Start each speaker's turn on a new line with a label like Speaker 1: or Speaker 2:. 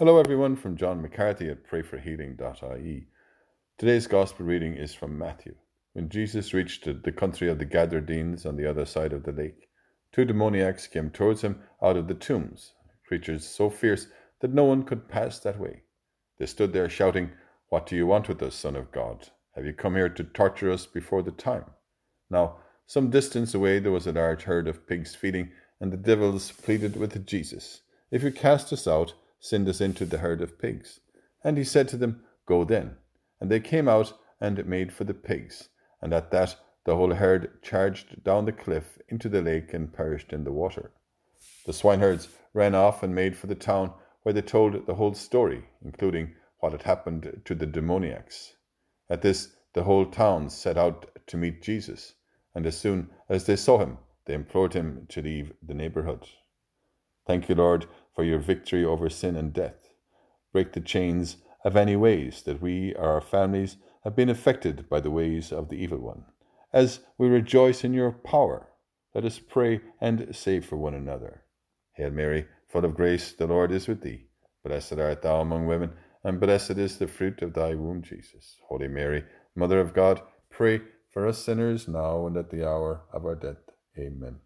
Speaker 1: Hello, everyone, from John McCarthy at prayforhealing.ie. Today's Gospel reading is from Matthew. When Jesus reached the country of the Gadarenes on the other side of the lake, two demoniacs came towards him out of the tombs, creatures so fierce that no one could pass that way. They stood there shouting, What do you want with us, Son of God? Have you come here to torture us before the time? Now, some distance away there was a large herd of pigs feeding, and the devils pleaded with Jesus, If you cast us out, send us into the herd of pigs. And he said to them, Go then. And they came out and made for the pigs. And at that the whole herd charged down the cliff into the lake and perished in the water. The swineherds ran off and made for the town, where they told the whole story, including what had happened to the demoniacs. At this, the whole town set out to meet Jesus, and as soon as they saw him, they implored him to leave the neighborhood. Thank you, Lord, for your victory over sin and death. Break the chains of any ways that we or our families have been affected by the ways of the evil one. As we rejoice in your power, let us pray and say for one another. Hail Mary, full of grace, the Lord is with thee. Blessed art thou among women, and blessed is the fruit of thy womb, Jesus. Holy Mary, Mother of God, pray for us sinners now and at the hour of our death. Amen.